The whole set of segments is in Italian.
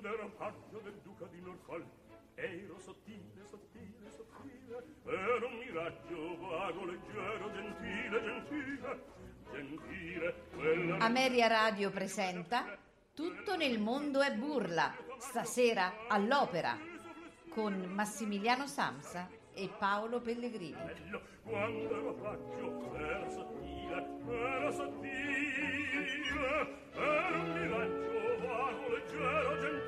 quando ero paggio del duca di Norfolk. Ero sottile, sottile, sottile ero un miraggio vago, leggero, gentile, gentile. Gentile quella Ameria Radio presenta Tutto nel mondo è burla, stasera all'opera, con Massimiliano Samsa e Paolo Pellegrini. bello quando ero paggio era sottile era sottile era un miraggio vago, leggero, gentile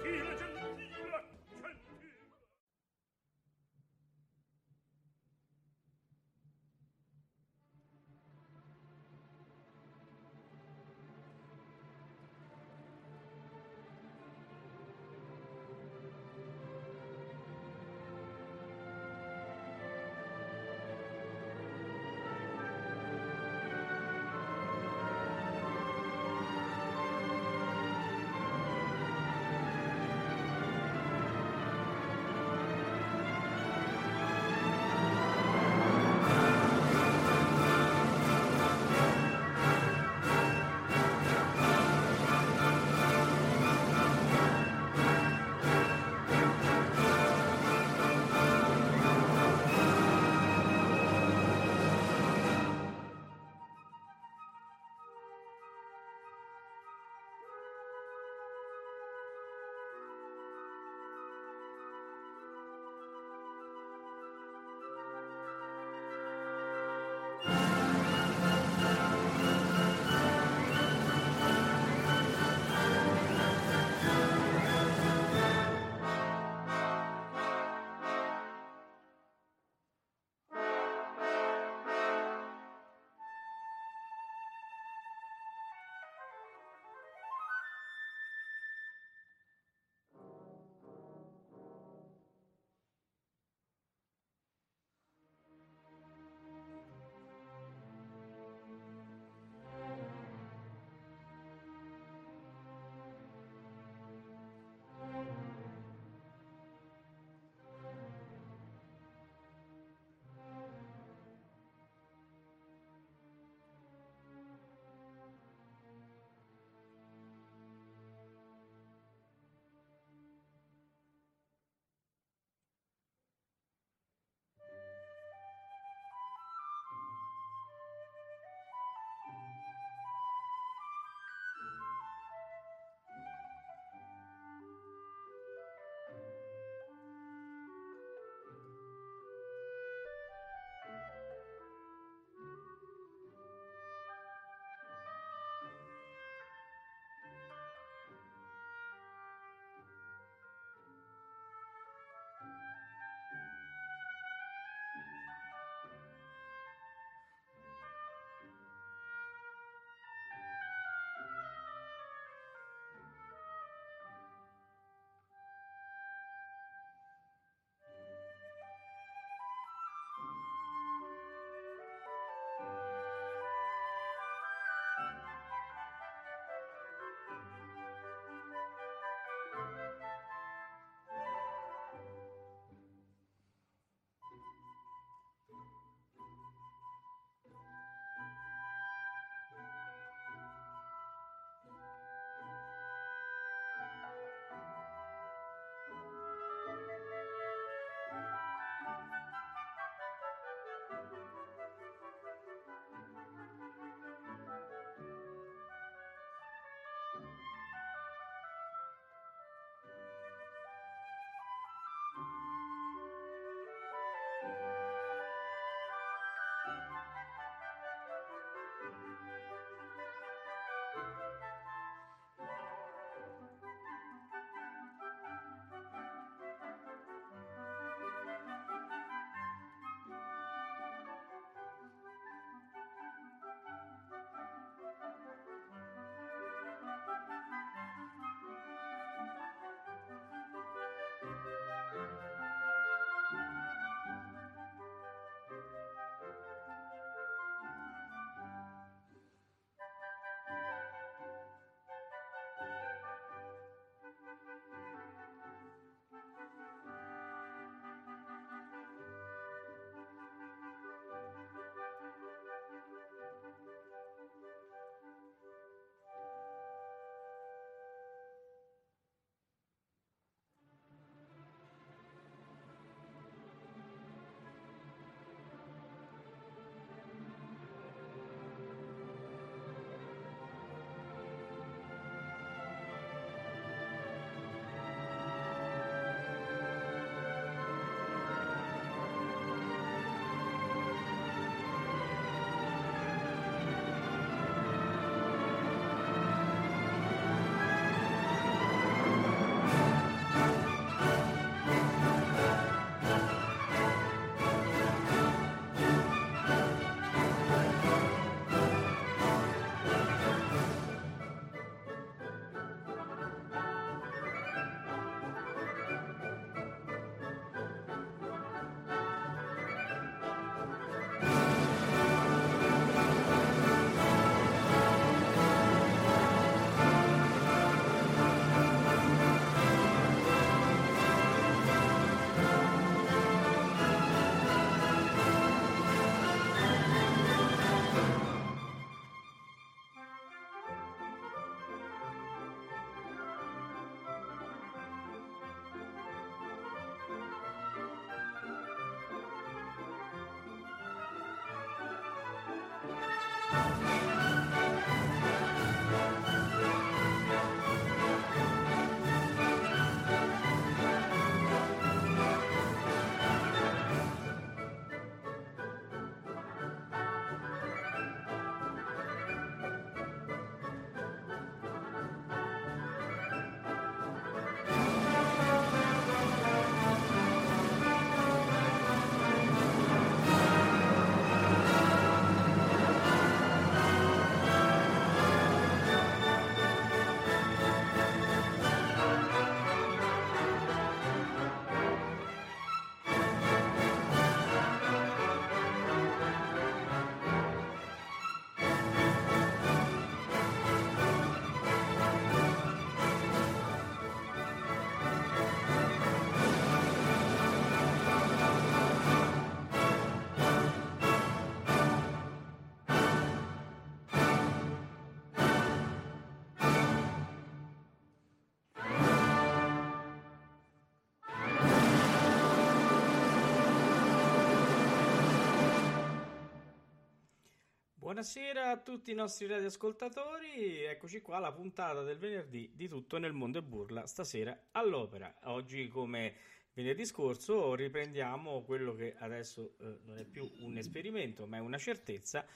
buonasera a tutti i nostri radioascoltatori. Eccoci qua, la puntata del venerdì di Tutto nel mondo e burla, stasera all'opera. Oggi, come venerdì scorso, riprendiamo quello che adesso eh, non è più un esperimento, ma è una certezza.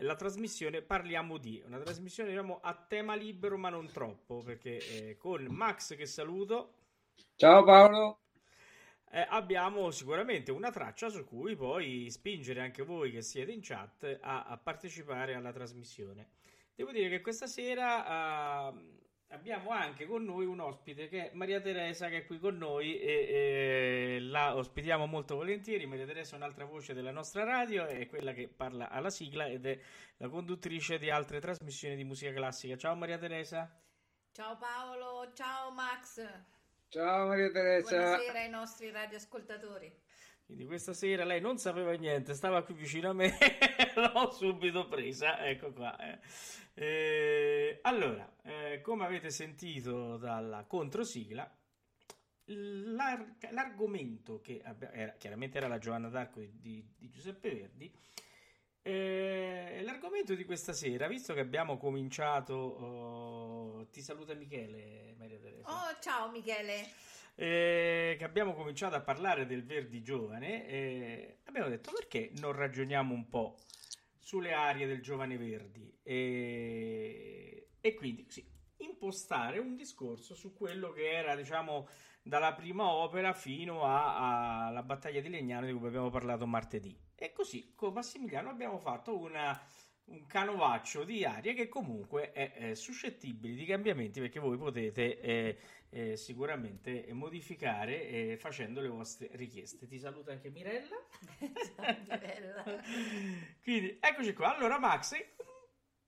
La trasmissione Parliamo di, una trasmissione diciamo a tema libero, ma non troppo, perché eh, con Max che saluto. Ciao Paolo eh, abbiamo sicuramente una traccia su cui poi spingere anche voi che siete in chat a, a partecipare alla trasmissione. Devo dire che questa sera uh, abbiamo anche con noi un ospite che è Maria Teresa che è qui con noi e, e la ospitiamo molto volentieri. Maria Teresa è un'altra voce della nostra radio, è quella che parla alla sigla ed è la conduttrice di altre trasmissioni di musica classica. Ciao Maria Teresa. Ciao Paolo, ciao Max. Ciao Maria Teresa. Buonasera ai nostri radioascoltatori. Quindi questa sera lei non sapeva niente, stava qui vicino a me, l'ho subito presa, ecco qua. Eh. Eh, allora, eh, come avete sentito dalla controsigla, l'ar- l'argomento che abbia- era, chiaramente era la Giovanna d'Arco di, di, di Giuseppe Verdi, eh, l'argomento di questa sera, visto che abbiamo cominciato, oh, ti saluta Michele, Maria Teresa. Oh, ciao Michele. Eh, che abbiamo cominciato a parlare del Verdi giovane, eh, abbiamo detto perché non ragioniamo un po' sulle arie del giovane Verdi e quindi sì, impostare un discorso su quello che era, diciamo, dalla prima opera fino alla battaglia di Legnano di cui abbiamo parlato martedì. E così con Massimiliano abbiamo fatto una, un canovaccio di aria che comunque è, è suscettibile di cambiamenti perché voi potete eh, eh, sicuramente modificare eh, facendo le vostre richieste. Ti saluta anche Mirella. Mirella. Quindi eccoci qua. Allora Max,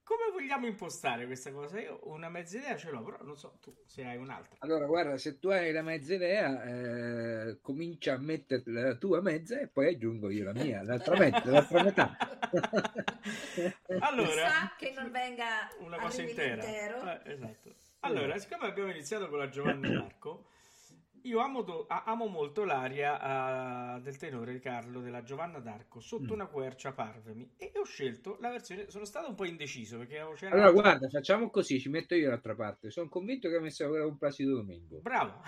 come vogliamo impostare questa cosa? Io una mezza idea ce l'ho, però non so tu se hai un'altra. Allora, guarda, se tu hai la mezza idea, eh, comincia a mettere la tua mezza e poi aggiungo io la mia, l'altra mezza, l'altra metà. allora, Sa che non venga una cosa intera. Eh, esatto. Allora, siccome abbiamo iniziato con la Giovanni Marco, io amo, do, amo molto l'aria uh, del tenore di Carlo della Giovanna d'Arco sotto mm. una quercia parvemi e ho scelto la versione. Sono stato un po' indeciso perché c'era allora, guarda, facciamo così: ci metto io l'altra parte. Sono convinto che ho messo quella con Placido Domingo. Bravo,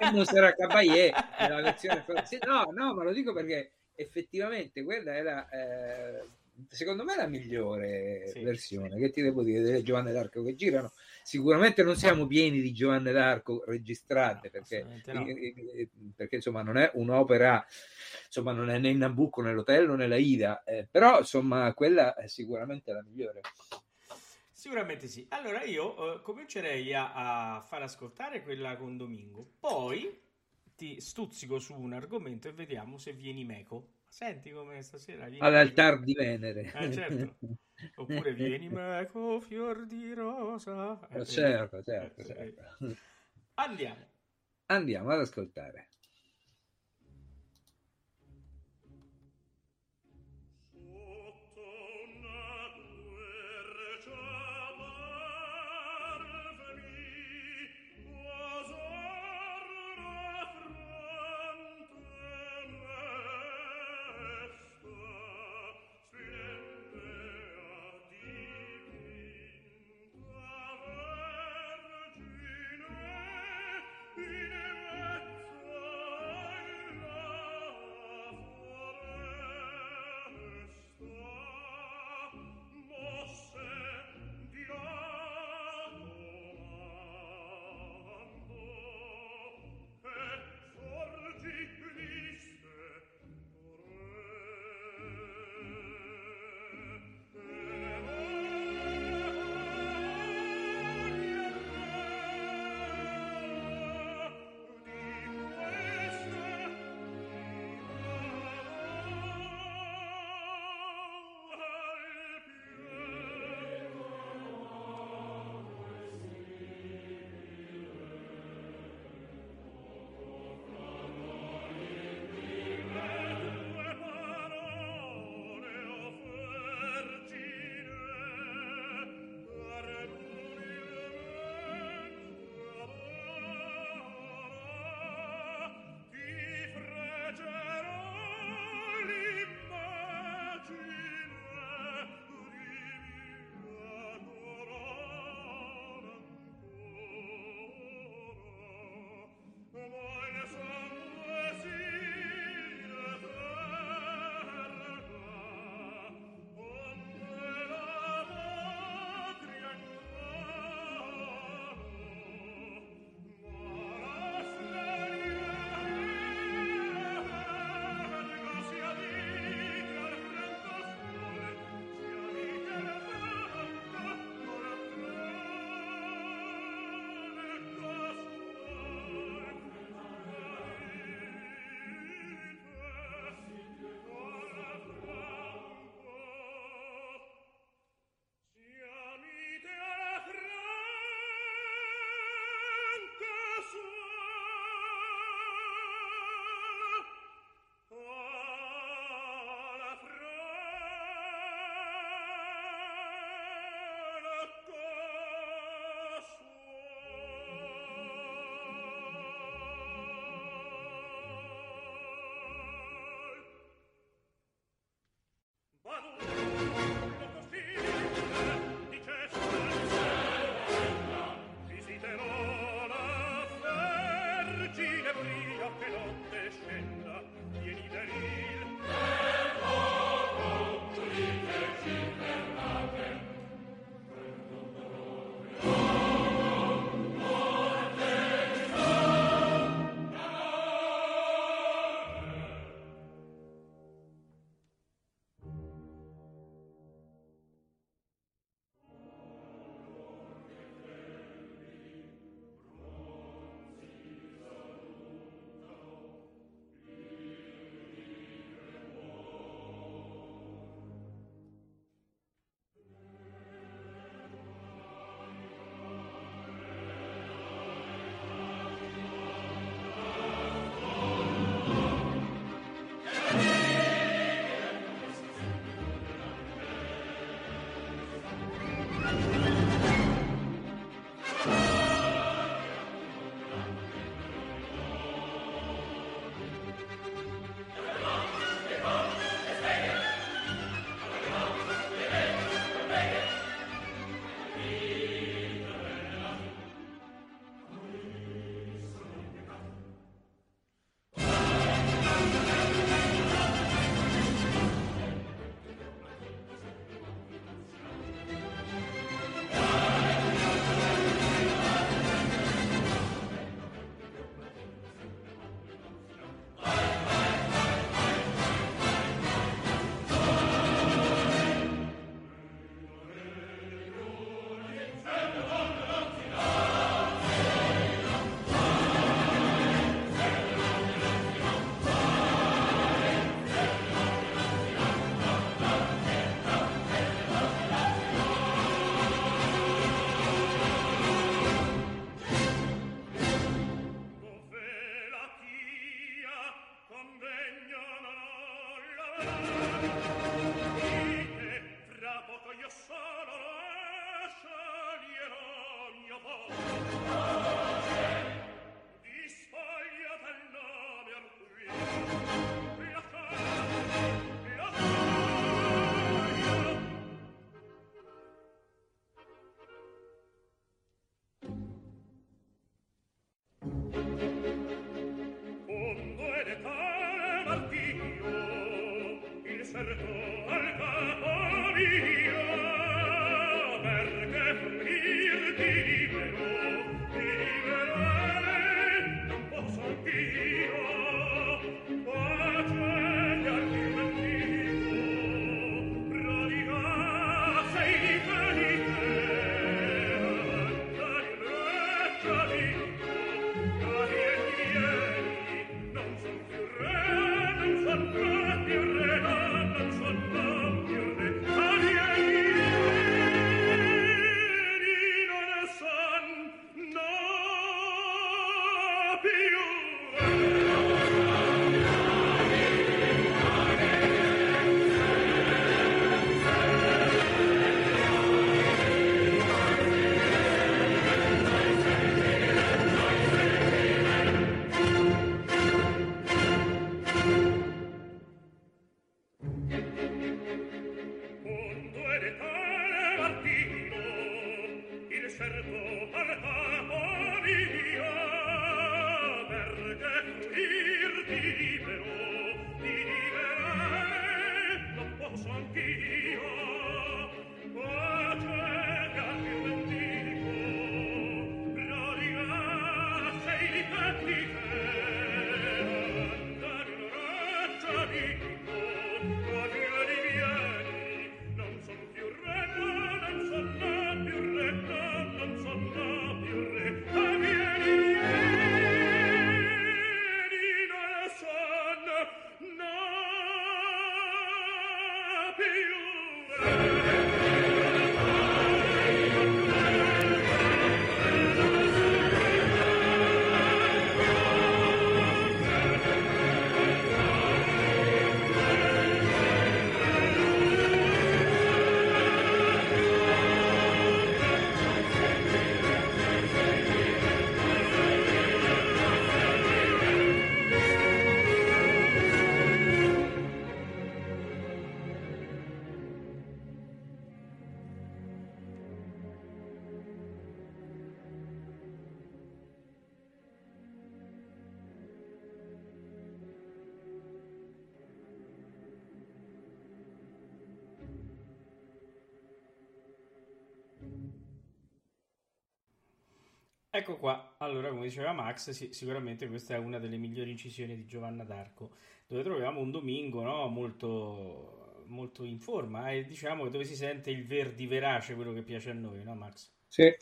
e non sarà Caballé nella versione. No, no, ma lo dico perché effettivamente quella era. Eh, secondo me la migliore sì, versione, sì. che ti devo dire, delle Giovanne d'Arco che girano Sicuramente non siamo pieni di Giovanni d'Arco registrate perché, no. perché insomma non è un'opera, insomma non è né Nabucco né l'Otello né la Ida, eh, però insomma quella è sicuramente la migliore. Sicuramente sì. Allora io eh, comincerei a, a far ascoltare quella con Domingo, poi ti stuzzico su un argomento e vediamo se vieni meco. Senti come stasera vieni all'altar di Venere. Eh, certo. Oppure vieni meco, fior di rosa. Eh, certo, certo, eh, certo. Andiamo. Andiamo ad ascoltare. Ecco qua, allora come diceva Max, sì, sicuramente questa è una delle migliori incisioni di Giovanna d'Arco, dove troviamo un domingo no? molto, molto in forma e diciamo dove si sente il verdi verace, quello che piace a noi, no Max? Sì,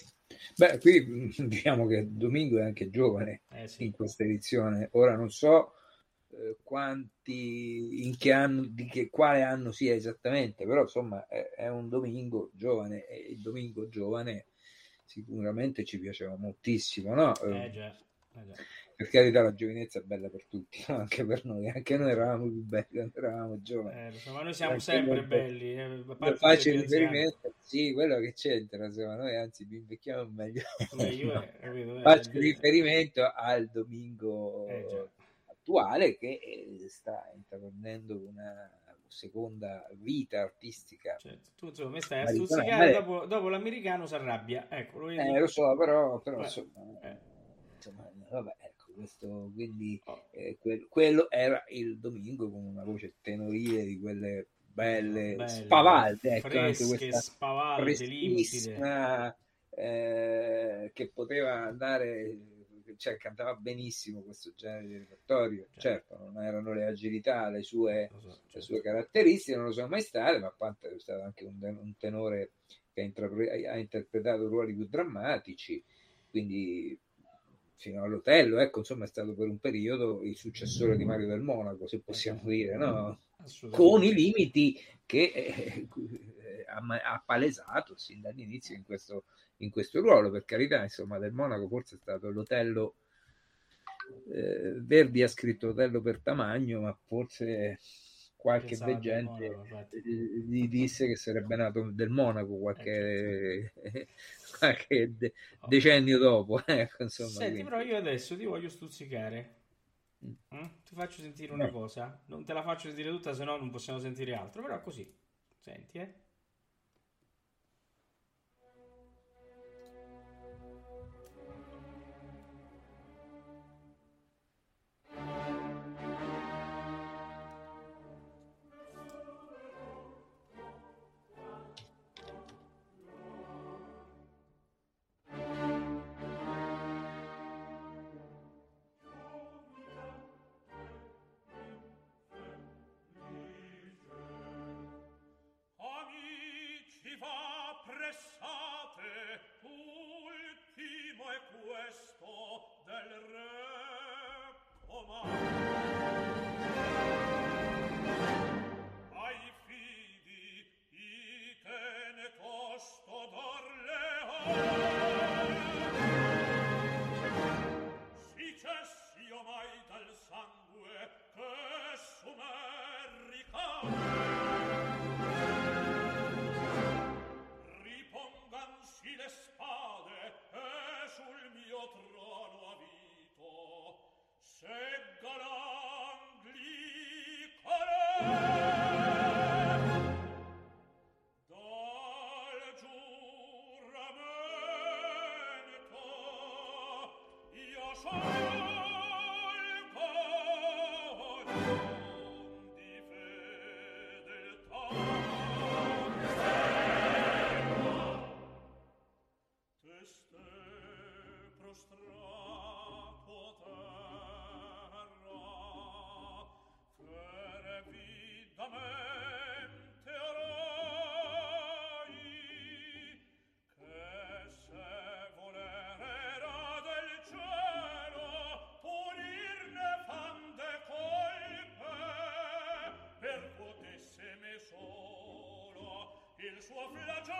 beh qui diciamo che Domingo è anche giovane eh, sì. in questa edizione, ora non so eh, quanti, in che anno, di che, quale anno sia esattamente, però insomma è, è un Domingo giovane e il Domingo giovane sicuramente ci piaceva moltissimo, no? Eh già, eh già. Per carità, la giovinezza è bella per tutti, no? anche per noi, anche noi eravamo più belli eravamo giovani. Eh, ma noi siamo anche sempre belli. Eh, faccio riferimento, sì, quello che c'entra, insomma, noi anzi vi invecchiamo meglio. meglio no? è, faccio riferimento al domingo eh, attuale che eh, sta intraprendendo una seconda vita artistica. Certo. Tu insomma mi stai a stuzzicare, dopo, dopo, l'americano si arrabbia. Ecco, lo, eh, lo so, però, però insomma, eh. insomma, vabbè, ecco, questo, quindi oh. eh, que- quello era il domingo con una voce tenorile di quelle belle, belle spavalde, ecco, fresche, anche questa spavalde, limpide. Eh, che poteva andare cioè, cantava benissimo questo genere di repertorio. Certo, non erano le agilità, le sue, so, certo. le sue caratteristiche, non lo sono mai state, ma quanto è stato anche un, un tenore che ha, intrapre- ha, interpretato ruoli più drammatici, quindi fino all'Otello, ecco, insomma, è stato per un periodo il successore di Mario del Monaco, se possiamo dire, no? Con i limiti che eh, ha, palesato sin dall'inizio in questo in questo ruolo, per carità, insomma, del Monaco forse è stato l'Otello eh, Verdi ha scritto Otello per Tamagno, ma forse qualche esatto, veggente Monaco, gli disse che sarebbe nato del Monaco qualche, eh, qualche de- decennio dopo. Ecco, insomma, Senti, quindi. però io adesso ti voglio stuzzicare. Mm? mm? Ti faccio sentire una no. cosa. Non te la faccio sentire tutta, se no non possiamo sentire altro. Però così. Senti, eh. früher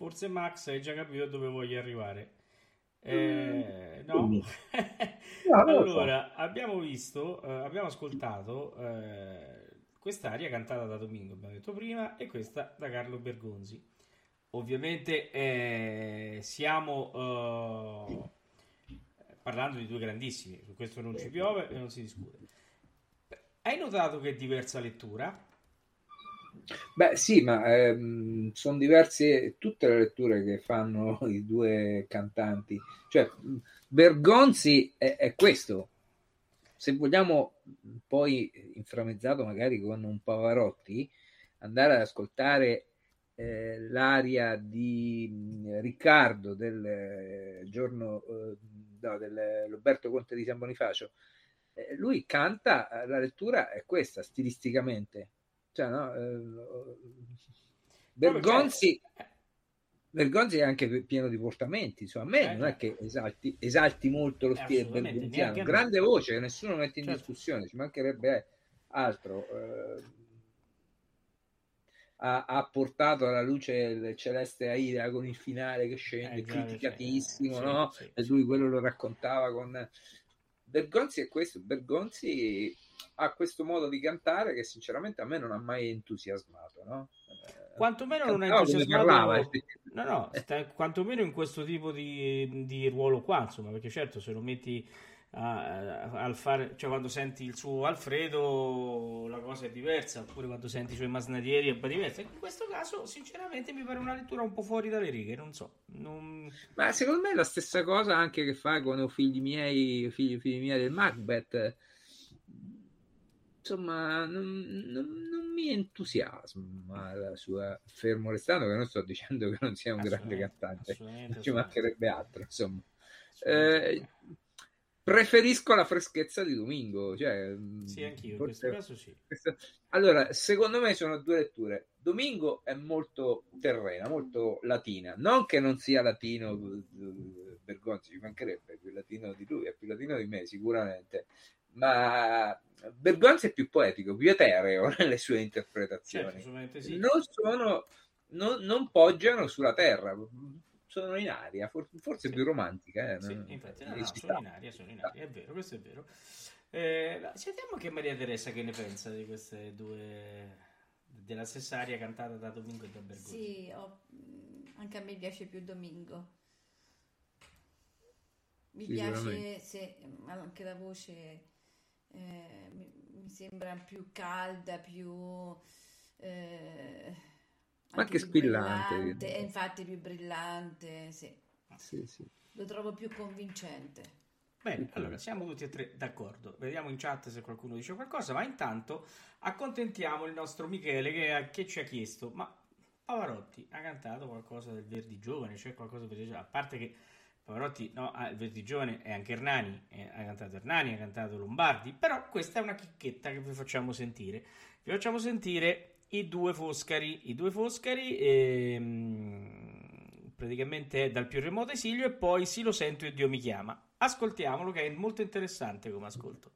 forse Max hai già capito dove voglio arrivare. Eh, no? no allora, abbiamo visto, eh, abbiamo ascoltato eh, quest'aria cantata da Domingo, abbiamo detto prima, e questa da Carlo Bergonzi. Ovviamente eh, stiamo eh, parlando di due grandissimi, su questo non ci piove e non si discute. Hai notato che è diversa lettura? Beh, sì, ma ehm, sono diverse tutte le letture che fanno i due cantanti. Cioè, Bergonzi è, è questo. Se vogliamo poi inframezzato magari con un Pavarotti, andare ad ascoltare eh, l'aria di Riccardo del eh, giorno eh, no, del Roberto Conte di San Bonifacio, eh, lui canta, la lettura è questa stilisticamente cioè, no, eh, Bergonzi, Bergonzi è anche pieno di portamenti, insomma, a me eh, non è che esalti, esalti molto lo stile bergonziano, grande voce che nessuno mette in certo. discussione, ci mancherebbe altro. Eh, ha, ha, portato alla luce il celeste Aida con il finale che scende, eh, criticatissimo, sì, no? Sì, e lui quello lo raccontava con... Bergonzi è questo, Bergonzi ha questo modo di cantare che sinceramente a me non ha mai entusiasmato, no? Eh, quantomeno non è entusiasmato parlava, no, no, sta, quantomeno in questo tipo di, di, ruolo qua, insomma, perché certo se lo metti al fare, cioè quando senti il suo Alfredo la cosa è diversa, oppure quando senti i suoi masnadieri è diversa. In questo caso, sinceramente, mi pare una lettura un po' fuori dalle righe, non so. Non... Ma secondo me è la stessa cosa anche che fa con i figli miei, figli, figli miei del Macbeth insomma, non, non, non, mi entusiasma la sua fermo restando che non sto dicendo che non sia un grande cantante, ci mancherebbe altro, insomma. Eh, preferisco la freschezza di Domingo, cioè, sì, anch'io, forse, in questo caso sì. Allora, secondo me sono due letture. Domingo è molto terrena, molto latina, non che non sia latino eh, Bergonzi, ci mancherebbe più latino di lui, è più latino di me sicuramente, ma Bergonzi è più poetico, più etereo nelle sue interpretazioni. Certo, sì. Non sono, non, non, poggiano sulla terra, sono in aria, forse, forse più romantica. Eh? Sì, infatti, no, no, sono in aria, sono in aria, è vero, questo è vero. Eh, sentiamo che Maria Teresa che ne pensa di queste due della stessa aria cantata da Domingo e da Bergonzi. Sì, ho, anche a me piace più Domingo. Mi piace sì, anche la voce eh, mi, mi, sembra più calda, più... Eh, ma anche, squillante. È infatti più brillante, sì. Sì, sì. Lo trovo più convincente. Bene, allora siamo tutti e tre d'accordo. Vediamo in chat se qualcuno dice qualcosa, ma intanto accontentiamo il nostro Michele che, che ci ha chiesto: ma Pavarotti ha cantato qualcosa del Verdi Giovane? C'è qualcosa per A parte che Pavarotti, no, ah, il Verdigione è anche Hernani, eh, ha cantato Hernani, ha cantato Lombardi, però questa è una chicchetta che vi facciamo sentire. Vi facciamo sentire i due Foscari, i due Foscari ehm, praticamente è dal più remoto esilio e poi Si lo sento e Dio mi chiama. Ascoltiamolo che è molto interessante come ascolto.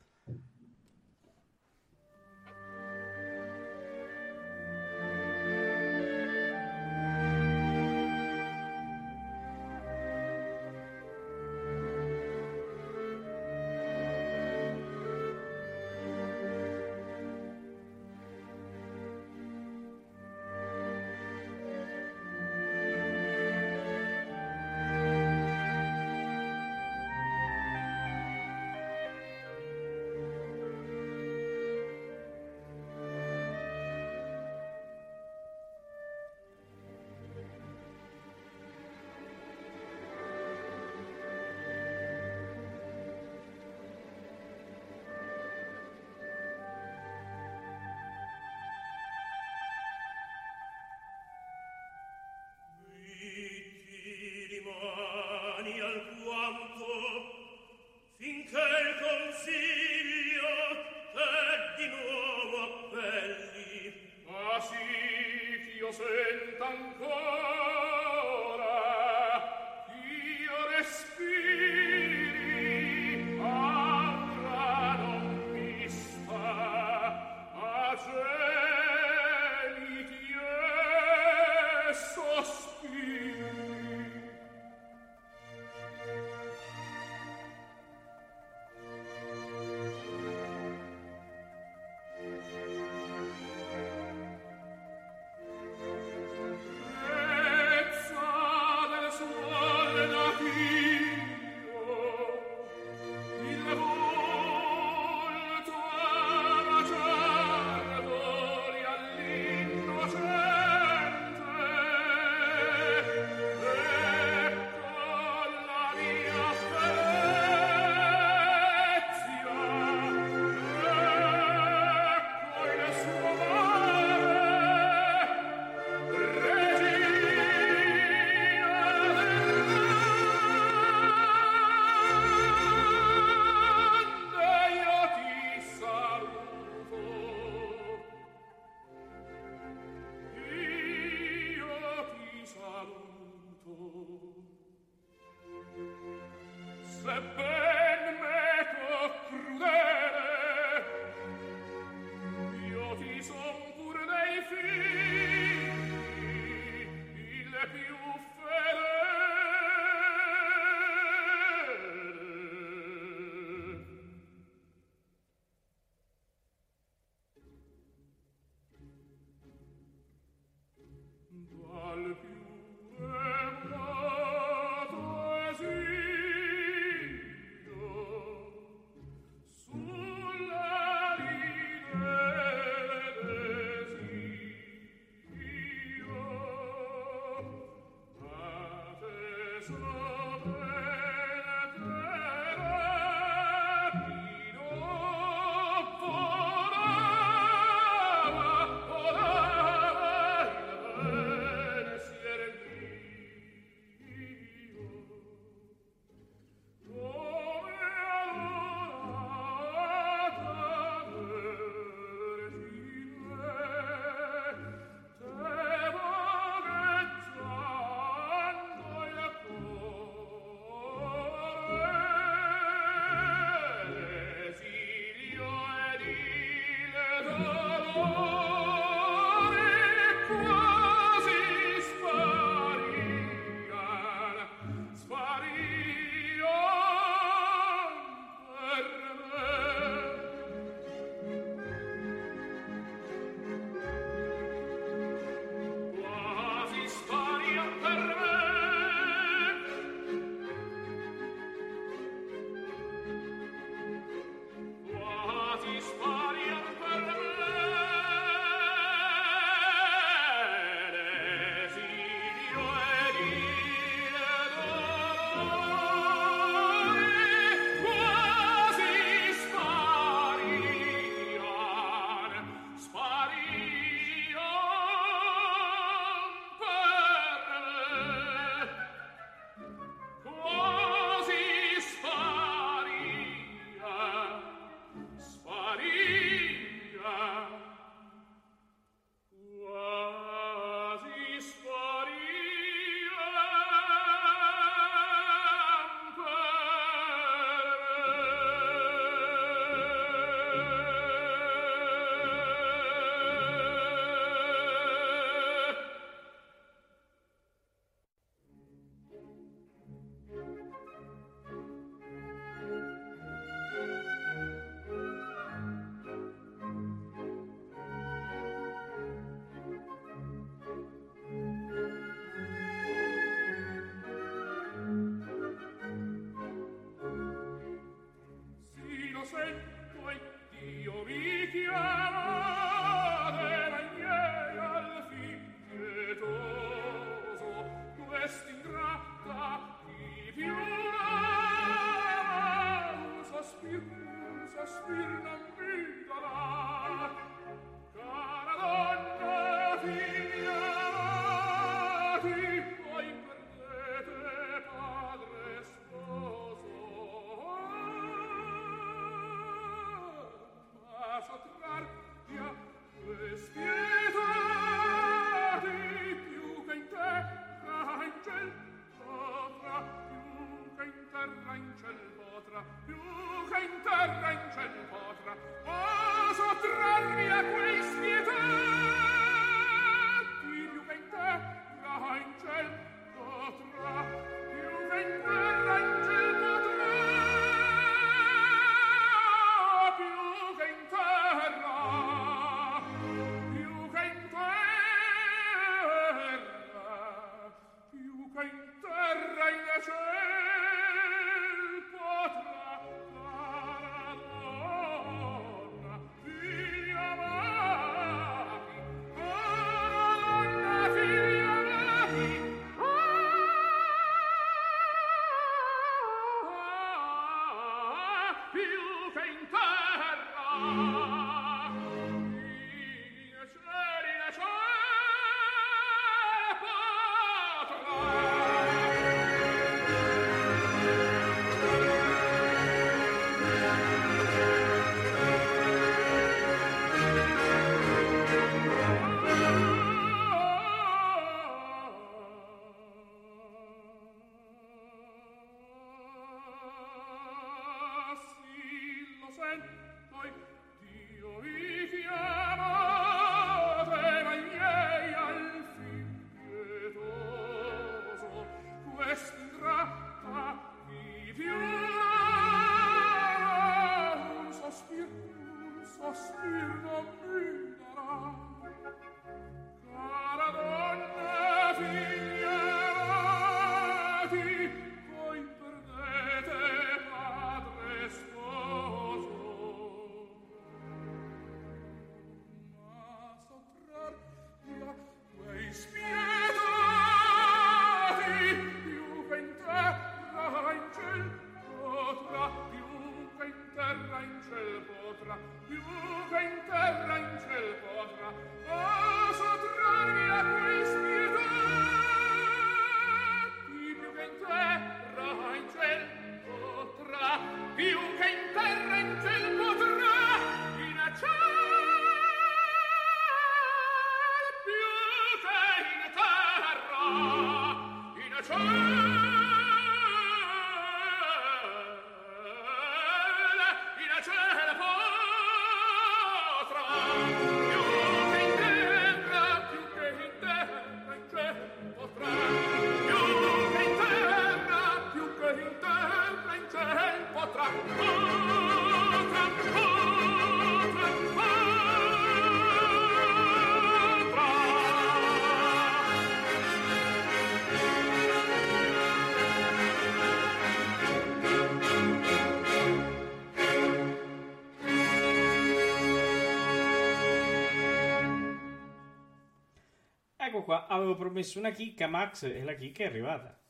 Qua avevo promesso una chicca, Max, e la chicca è arrivata.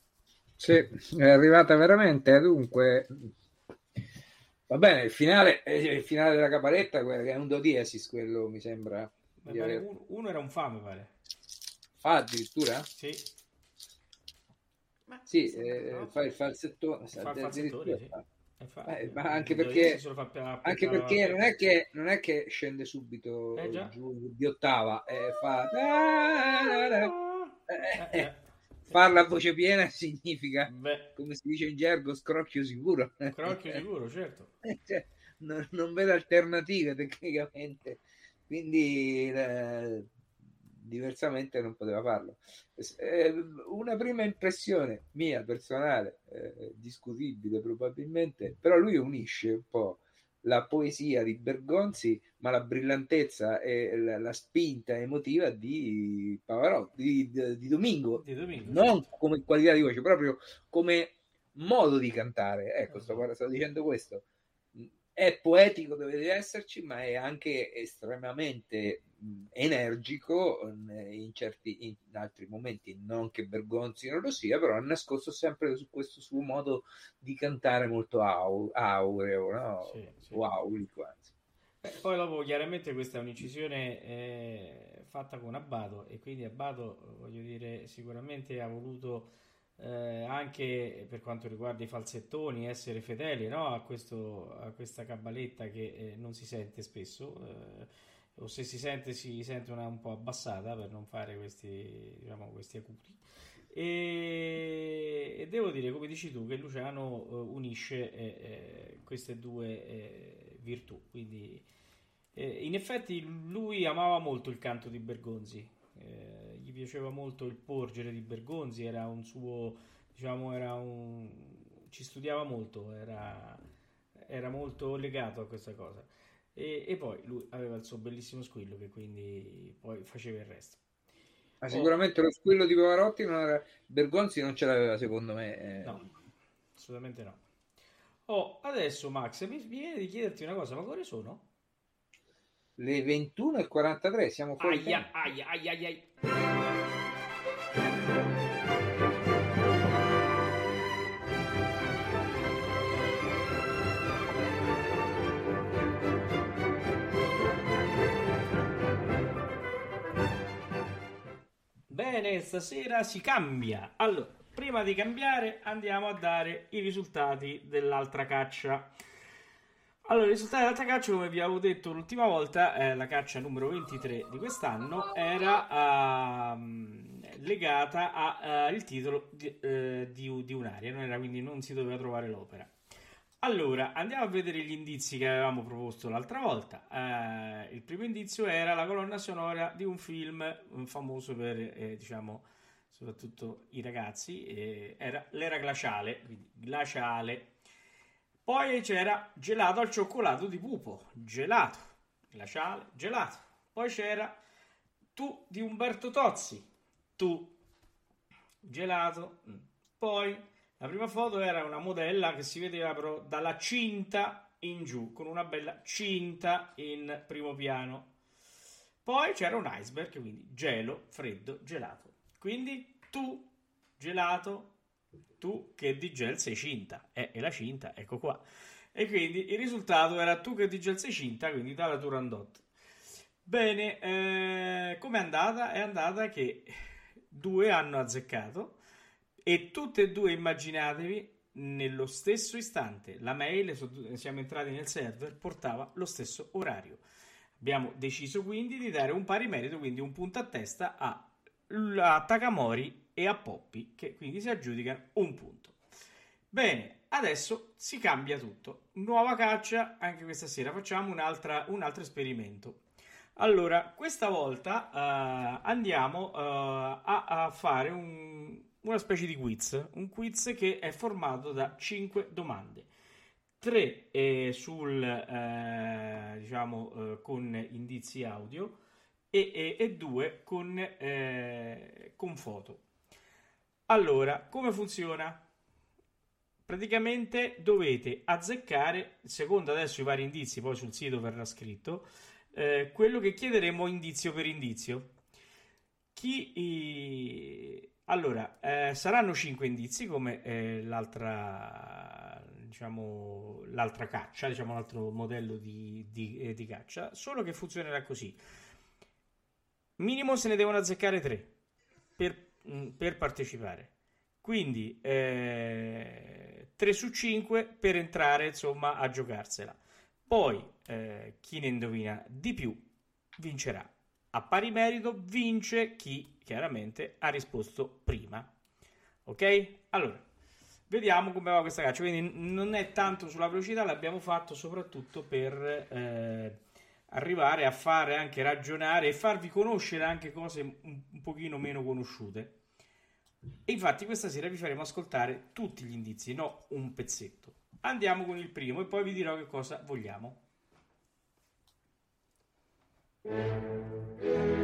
Sì, è arrivata veramente. Dunque, va bene, il finale, il finale della caparetta, che è un do diesis, quello mi sembra. Aver... Uno, uno, era un fa, mi pare. Fa addirittura? Sì. Ma sì, eh, fa il falsettone. Fa il falsettone, sì. Eh, ma anche perché, anche perché non, è che, non è che scende subito eh giù di ottava e fa eh, eh, farla a voce piena significa Beh. come si dice in gergo scrocchio sicuro. Scrocchio sicuro certo. Cioè, non, non vedo alternative tecnicamente. Quindi eh, diversamente non poteva farlo. Eh, una prima impressione mia personale, eh, discutibile probabilmente, però lui unisce un po' la poesia di Bergonzi, ma la brillantezza e la, la spinta emotiva di Pavarotti, di, di, di, Domingo, di Domingo, non come qualità di voce, proprio come modo di cantare. Ecco, sto, esatto. sto dicendo questo è poetico deve esserci, ma è anche estremamente energico in, certi, in altri momenti, non che Bergonzi non lo sia, però ha nascosto sempre su questo suo modo di cantare molto au, aureo, no? sì, sì. o aulico anzi. poi dopo chiaramente questa è un'incisione eh, fatta con Abbado e quindi Abbado voglio dire sicuramente ha voluto eh, anche per quanto riguarda i falsettoni, essere fedeli no? a, questo, a, questa cabaletta che eh, non si sente spesso, eh, o se si sente si sente una, un po' abbassata per non fare questi, diciamo, questi acuti. E, e, devo dire, come dici tu, che Luciano eh, unisce eh, eh, queste due virtù. Quindi, in effetti, lui amava molto il canto di Bergonzi. Eh, piaceva molto il porgere di Bergonzi, era un suo, diciamo, era un, ci studiava molto, era, era molto legato a questa cosa. E, e, poi lui aveva il suo bellissimo squillo che quindi poi faceva il resto. Ma sicuramente oh. lo squillo di Pavarotti non era... Bergonzi non ce l'aveva secondo me. Eh. No, assolutamente no. Oh, adesso Max, mi viene di chiederti una cosa, ma quali sono? le 21 e 43 siamo fuori aia, aia, aia, aia. Bene, stasera si cambia. Allora, prima di cambiare andiamo a dare i risultati dell'altra caccia. Allora, i risultati dell'altra caccia, come vi avevo detto l'ultima volta, eh, la caccia numero 23 di quest'anno era uh, legata al uh, titolo di, uh, di, di, un'area, non era, quindi non si doveva trovare l'opera. Allora, andiamo a vedere gli indizi che avevamo proposto l'altra volta. Eh, il primo indizio era la colonna sonora di un film famoso per, eh, diciamo, soprattutto i ragazzi, eh, era l'era glaciale, quindi glaciale poi c'era gelato al cioccolato di pupo, gelato, glaciale, gelato. Poi c'era tu di Umberto Tozzi, tu, gelato. Mm. Poi la prima foto era una modella che si vedeva però dalla cinta in giù, con una bella cinta in primo piano. Poi c'era un iceberg, quindi gelo, freddo, gelato. Quindi tu, gelato, tu che di gel sei cinta. Eh, e la cinta, ecco qua. E quindi il risultato era tu che di gel sei cinta, quindi dalla Turandot. Bene, eh, com'è andata? È andata che due hanno azzeccato e tutte e due immaginatevi nello stesso istante la mail, siamo entrati nel server, portava lo stesso orario. Abbiamo deciso quindi di dare un pari merito, quindi un punto a testa a Takamori e a Poppy che quindi si aggiudicano un punto. Bene, adesso si cambia tutto. Nuova caccia, anche questa sera facciamo un altro esperimento. Allora, questa volta uh, andiamo uh, a, a, fare un, una specie di quiz, un quiz che è formato da 5 domande. 3 eh, sul, eh, diciamo, eh, con indizi audio e 2 con, eh, con foto. Allora, come funziona? Praticamente dovete azzeccare, secondo adesso i vari indizi, poi sul sito verrà scritto, eh, quello che chiederemo indizio per indizio. Chi, i... Allora, eh, saranno 5 indizi come eh, l'altra, diciamo, l'altra caccia, diciamo l'altro modello di, di, eh, di caccia, solo che funzionerà così. Minimo se ne devono azzeccare 3 per, mm, per partecipare. Quindi eh, 3 su 5 per entrare insomma a giocarsela. Poi eh, chi ne indovina di più vincerà. A pari merito vince chi chiaramente ha risposto prima. Ok? Allora, vediamo come va questa caccia. Quindi non è tanto sulla velocità, l'abbiamo fatto soprattutto per eh, arrivare a fare anche ragionare e farvi conoscere anche cose un, un pochino meno conosciute e infatti questa sera vi faremo ascoltare tutti gli indizi, no un pezzetto. Andiamo con il primo e poi vi dirò che cosa vogliamo. thank you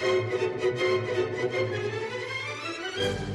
thank you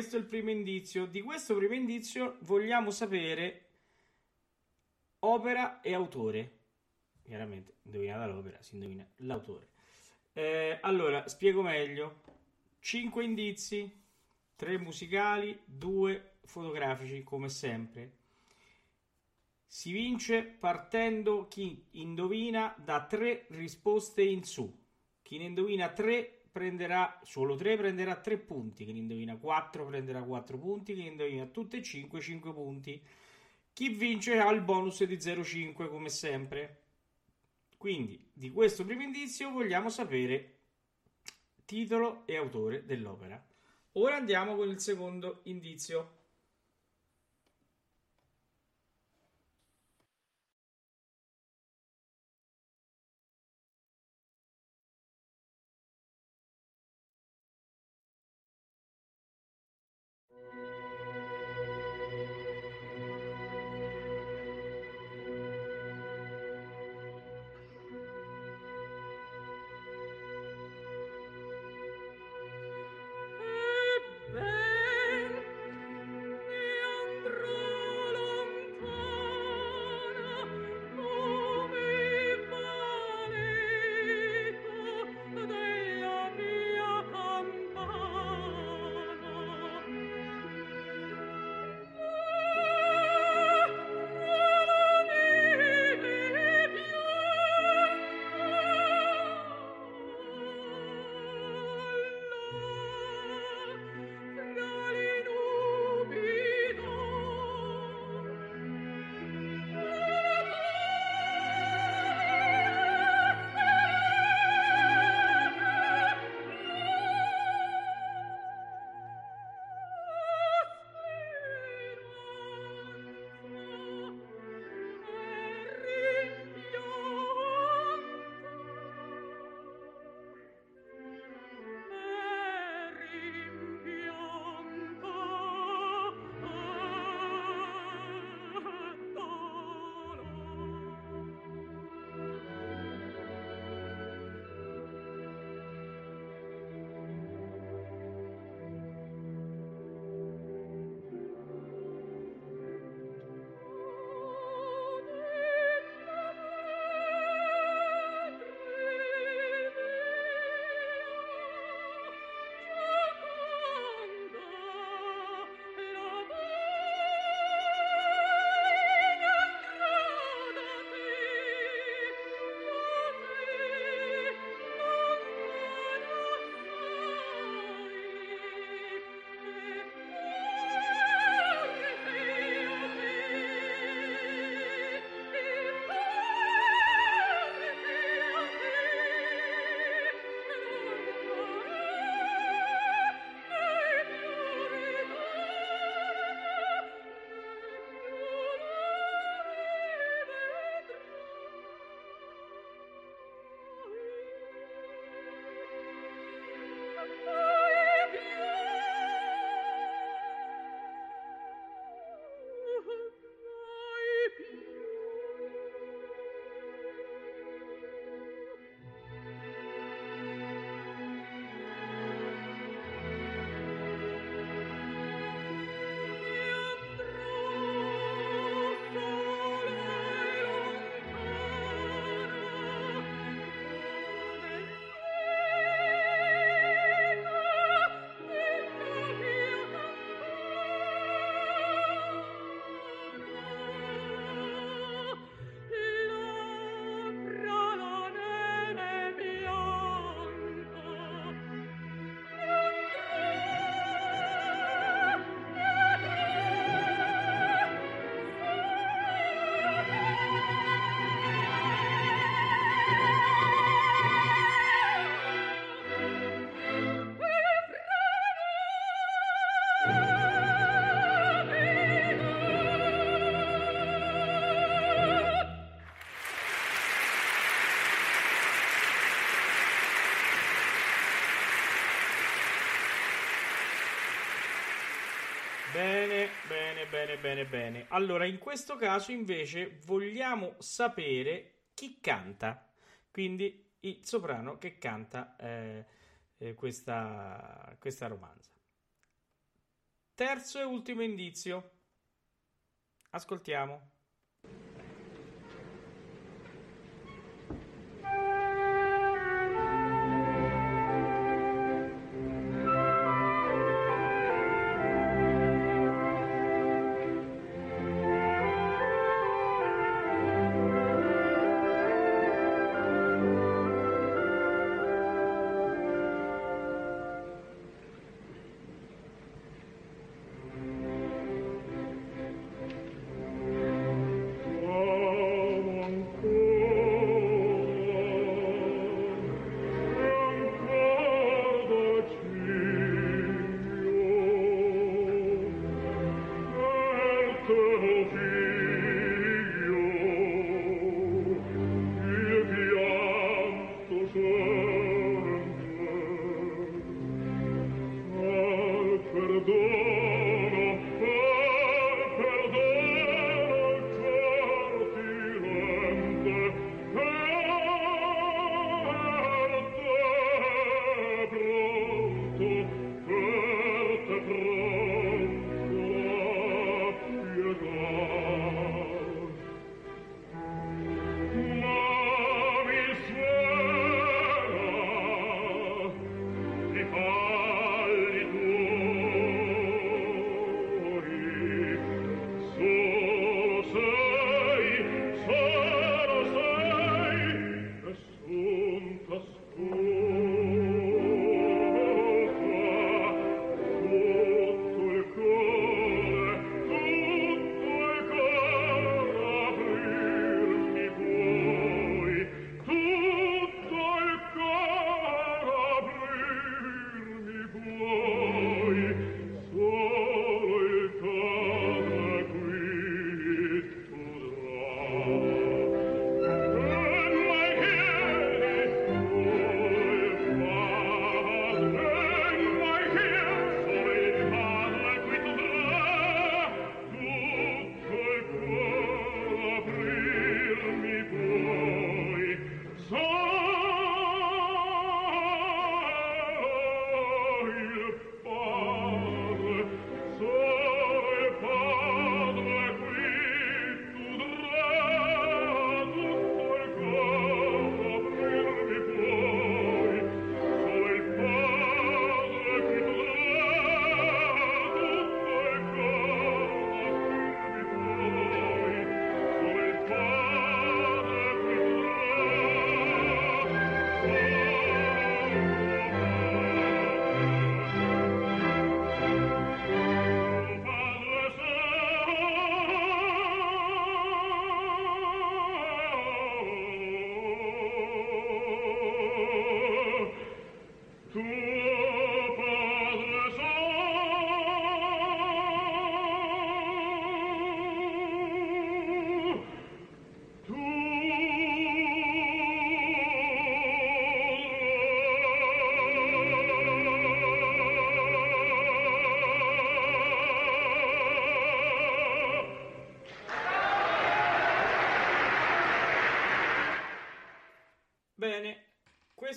questo è il primo indizio. Di questo primo indizio vogliamo sapere opera e autore. Chiaramente, indovinata l'opera, si indovina l'autore. Eh, allora, spiego meglio. Cinque indizi, tre musicali, due fotografici, come sempre. Si vince partendo chi indovina da tre risposte in su. Chi ne indovina tre prenderà solo tre prenderà tre punti. Chi ne indovina quattro prenderà quattro punti. Chi ne indovina tutte e cinque, cinque punti. Chi vince ha il bonus di 0,5 come sempre. Quindi di questo primo indizio vogliamo sapere titolo e autore dell'opera. Ora andiamo con il secondo indizio. Bene, bene, bene. Allora, in questo caso invece vogliamo sapere chi canta. Quindi il soprano che canta eh, eh, questa, questa romanza. terzo e ultimo indizio. Ascoltiamo.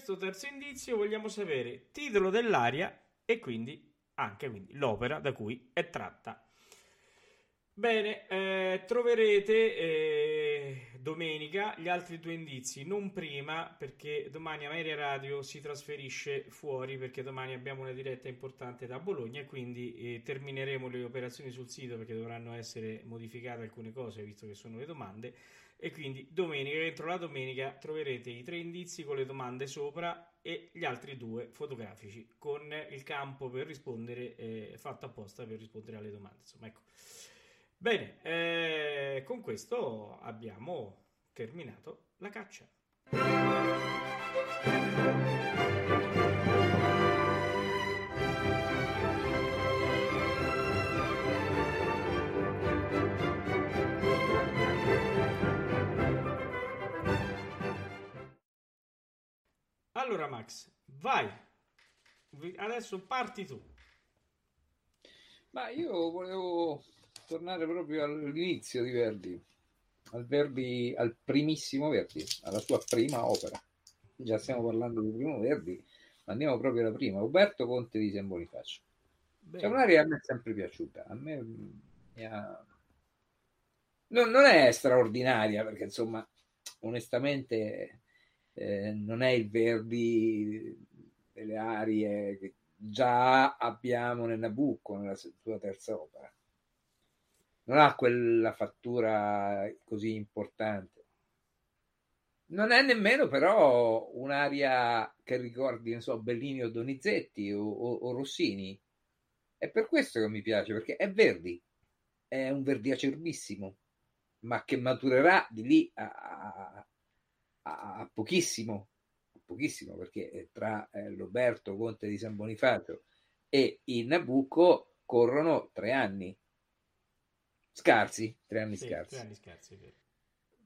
Questo terzo indizio vogliamo sapere titolo dell'aria e quindi anche quindi, l'opera da cui è tratta. Bene, eh, troverete eh, domenica gli altri due indizi, non prima perché domani Ameria Radio si trasferisce fuori perché domani abbiamo una diretta importante da Bologna e quindi eh, termineremo le operazioni sul sito perché dovranno essere modificate alcune cose visto che sono le domande e quindi domenica, entro la domenica, troverete i tre indizi con le domande sopra e gli altri due fotografici con il campo per rispondere, eh, fatto apposta per rispondere alle domande. Insomma, ecco. Bene, eh, con questo abbiamo terminato la caccia. Allora, Max, vai. Adesso parti tu. Ma io volevo tornare proprio all'inizio di Verdi, al Verdi, al primissimo Verdi, alla sua prima opera. Già stiamo parlando del primo Verdi, ma andiamo proprio alla prima. Roberto Conte di San Bonifacio. C'è un'aria che a me è sempre piaciuta. A me ha... non, non, è straordinaria perché insomma, onestamente, eh, non è il Verdi delle arie che già abbiamo nel Nabucco, nella sua terza opera. Non ha quella fattura così importante. Non è nemmeno però un'aria che ricordi, so, Bellini o Donizetti o, o, o Rossini. È per questo che mi piace, perché è Verdi, è un Verdi acerbissimo, ma che maturerà di lì a, a, a pochissimo, pochissimo perché tra eh, Roberto Conte di San Bonifacio e il Nabucco corrono tre anni scarsi, tre anni sì, scarsi. Tre anni scarsi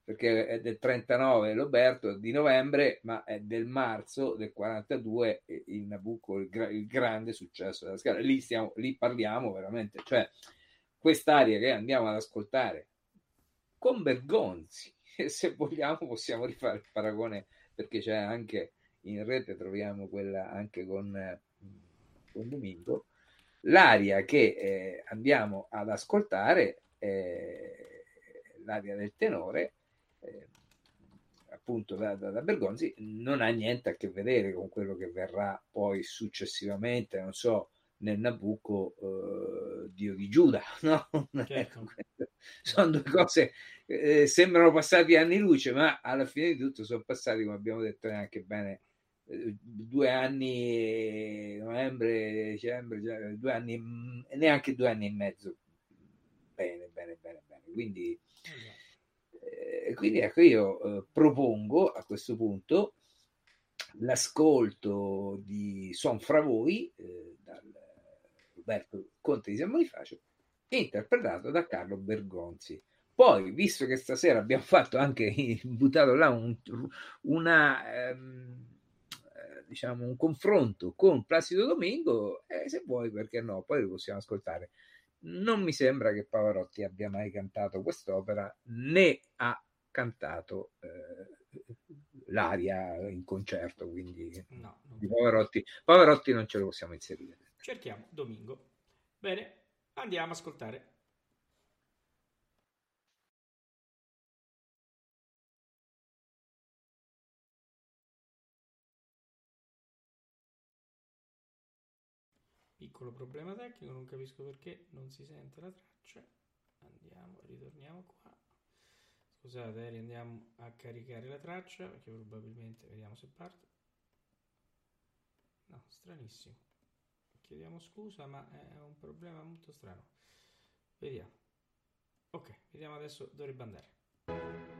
perché è del 39 Roberto di novembre, ma è del marzo del 42 il Nabucco, il, gra- il grande successo della scala. Lì, stiamo, lì parliamo veramente, cioè quest'aria che andiamo ad ascoltare con Bergonzi, se vogliamo possiamo rifare il paragone perché c'è anche in rete troviamo quella anche con, eh, con Domingo, l'aria che eh, andiamo ad ascoltare è l'aria del tenore, eh, appunto da, da, da, Bergonzi, non ha niente a che vedere con quello che verrà poi successivamente, non so, nel Nabucco eh, Dio di Giuda, no? Certo. sono due cose, eh, sembrano passati anni luce, ma alla fine di tutto sono passati, come abbiamo detto neanche bene, due anni, novembre, dicembre, due anni, mm, neanche due anni e mezzo. Bene, bene, bene, bene. Quindi, eh, quindi ecco, io eh, propongo a questo punto l'ascolto di Son fra voi eh, dal Roberto Conte di San Bonifacio, interpretato da Carlo Bergonzi. Poi, visto che stasera abbiamo fatto anche, buttato là un, una... Ehm, diciamo, un confronto con Placido Domingo, eh, se vuoi, perché no, poi lo possiamo ascoltare. Non mi sembra che Pavarotti abbia mai cantato quest'opera, né ha cantato eh, l'aria in concerto, quindi no, di Pavarotti, Pavarotti non ce lo possiamo inserire. Cerchiamo Domingo. Bene, andiamo a ascoltare. Piccolo problema tecnico, non capisco perché non si sente la traccia. Andiamo, ritorniamo qua. Scusate, eh, andiamo a caricare la traccia perché probabilmente vediamo se parte. No, stranissimo. Chiediamo scusa, ma è un problema molto strano. Vediamo. Ok, vediamo adesso dovrebbe andare.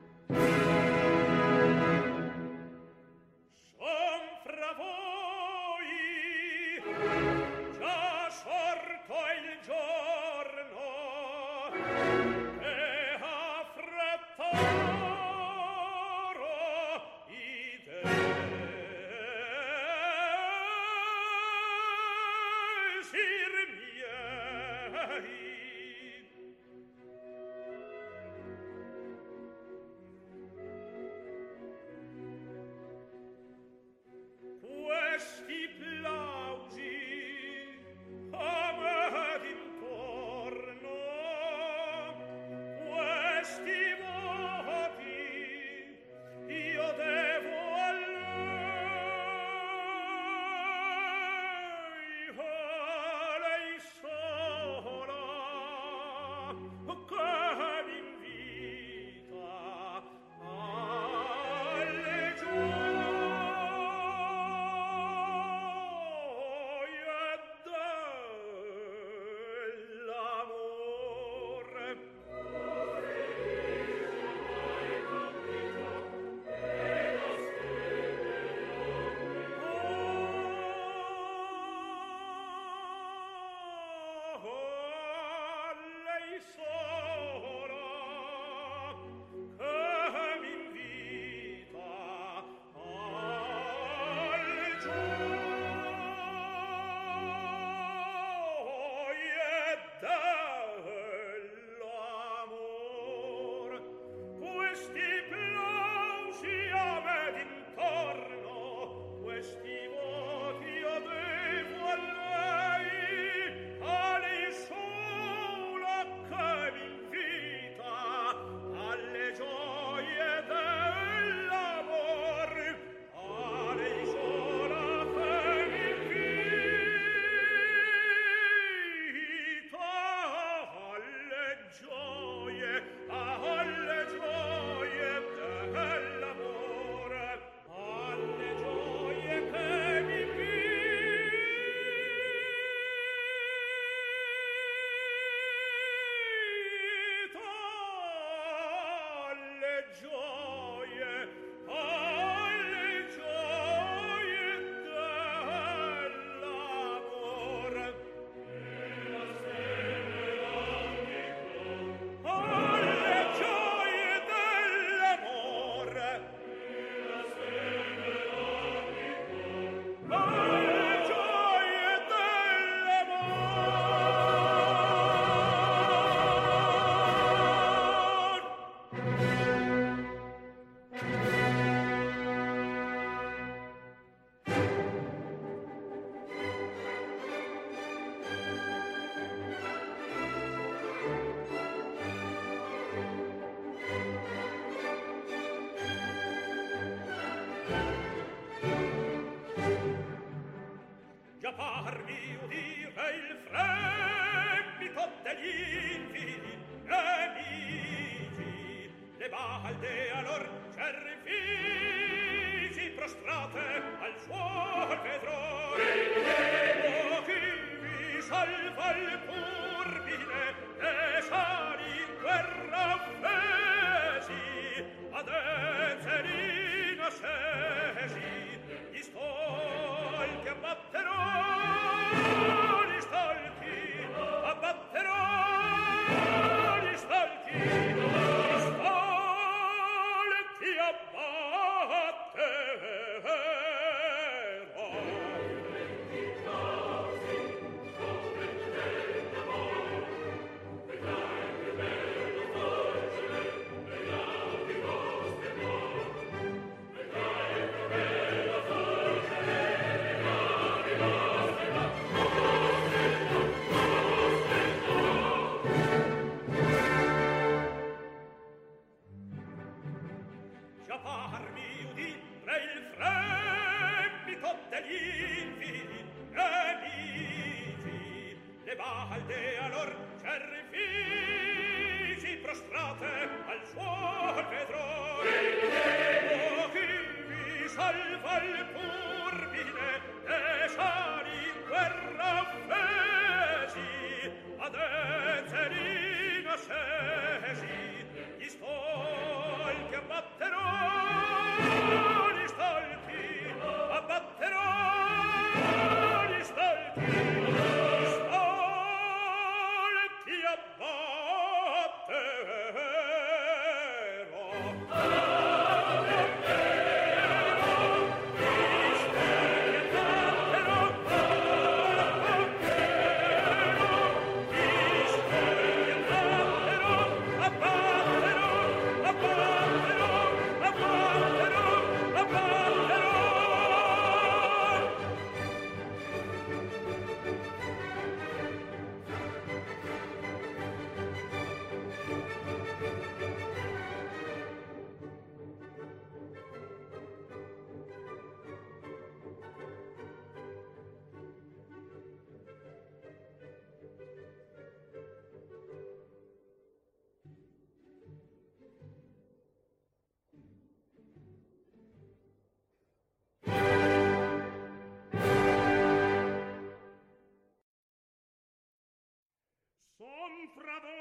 fra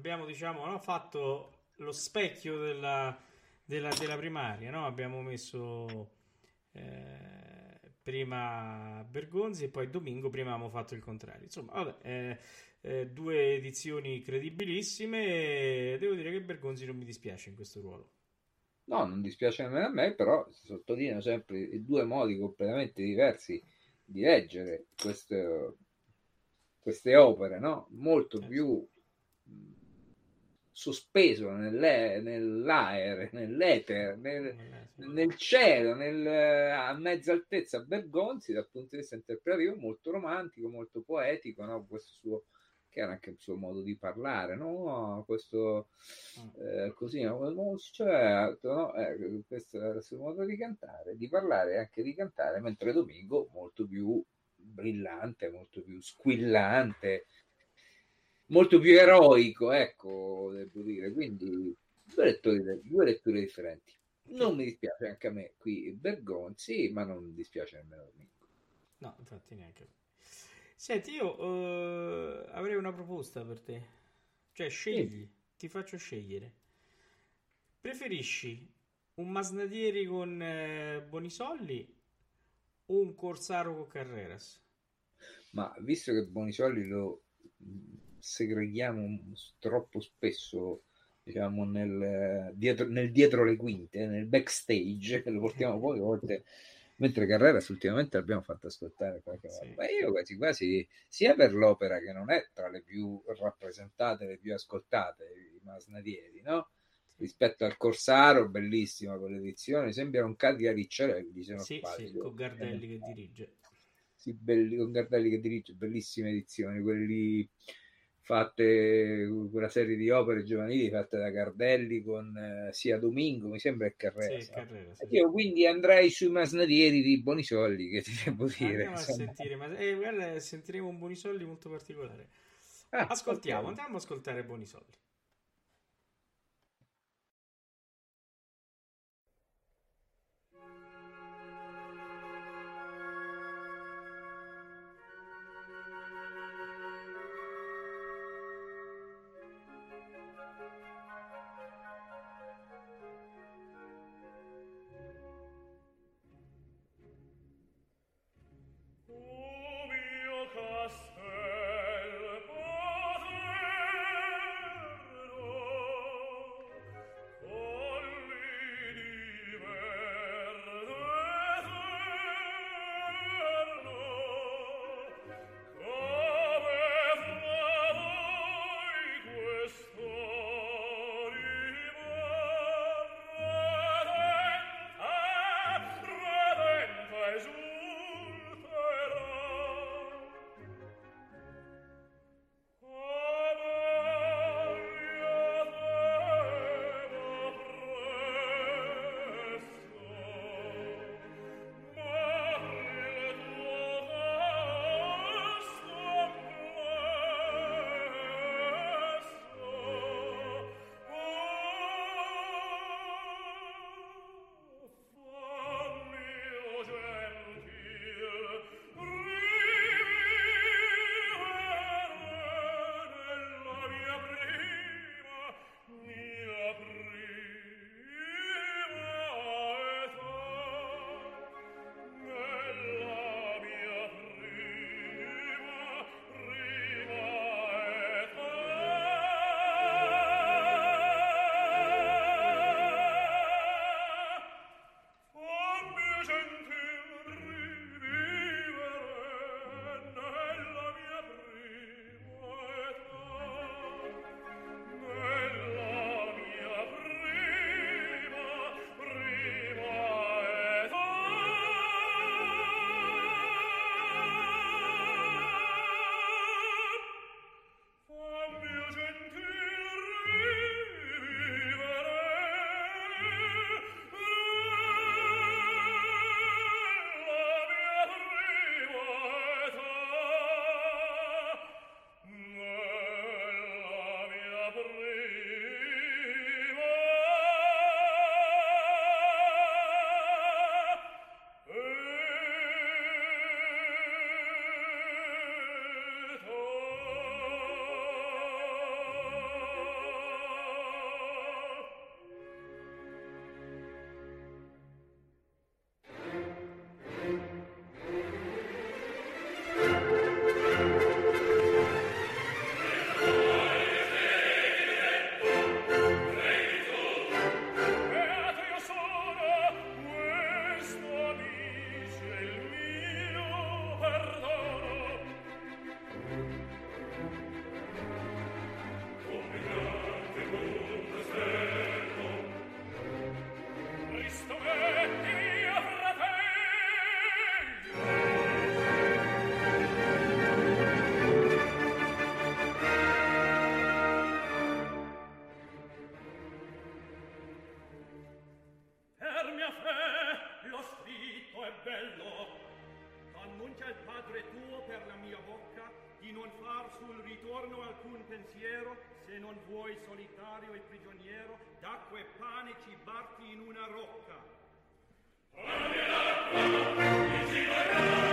abbiamo diciamo, no, fatto lo specchio della, della, della primaria, no? abbiamo messo eh, prima Bergonzi e poi Domingo, prima abbiamo fatto il contrario. Insomma, vabbè, eh, eh, due edizioni credibilissime. Devo dire che Bergonzi non mi dispiace in questo ruolo. No, non dispiace nemmeno a me, però si sottolineo sempre due modi completamente diversi di leggere queste, queste opere, no? molto certo. più sospeso nell'e- nell'aere, nell'etere, nel, nel cielo, nel, a mezza altezza Bergonzi dal punto di vista interpretativo molto romantico, molto poetico, no? questo suo che era anche il suo modo di parlare, no? Questo mm. eh, così, no? Cioè, no? Eh, questo era il suo modo di cantare, di parlare e anche di cantare, mentre Domingo molto più brillante, molto più squillante, molto più eroico, ecco, devo dire. Quindi due letture, due letture differenti. Non mi dispiace anche a me qui Bergonzi, ma non dispiace nemmeno a me. No, infatti neanche. Senti, io uh, avrei una proposta per te. Cioè, scegli, sì. ti faccio scegliere. Preferisci un Masnadieri con eh, Bonisolli o un Corsaro con Carreras? Ma visto che Bonisolli lo segreghiamo troppo spesso diciamo nel dietro, nel dietro le quinte nel backstage lo portiamo poche volte mentre Carreras ultimamente l'abbiamo fatto ascoltare qualche volta sì. io quasi quasi sia per l'opera che non è tra le più rappresentate le più ascoltate i Masnadieri no? rispetto al Corsaro bellissima quell'edizione sembra un Cadia Ricciarelli se non sì, sbaglio sì, con Gardelli che dirige sì, belli, con Gardelli che dirige bellissime edizioni quelli fatte quella serie di opere giovanili fatte da Cardelli con eh, sia Domingo, mi sembra e Carrera. Sì, Carrera sì. Io quindi andrei sui masnadieri di Bonisolli, che ti devo dire. Andiamo insomma. a sentire, ma eh, guarda, sentiremo un Bonisolli molto particolare. Ah, Ascoltiamo, okay. andiamo ad ascoltare Bonisolli. pensiero, se non vuoi solitario e prigioniero, d'acqua e pane cibarti in una rocca. Come l'acqua, mi cibarà!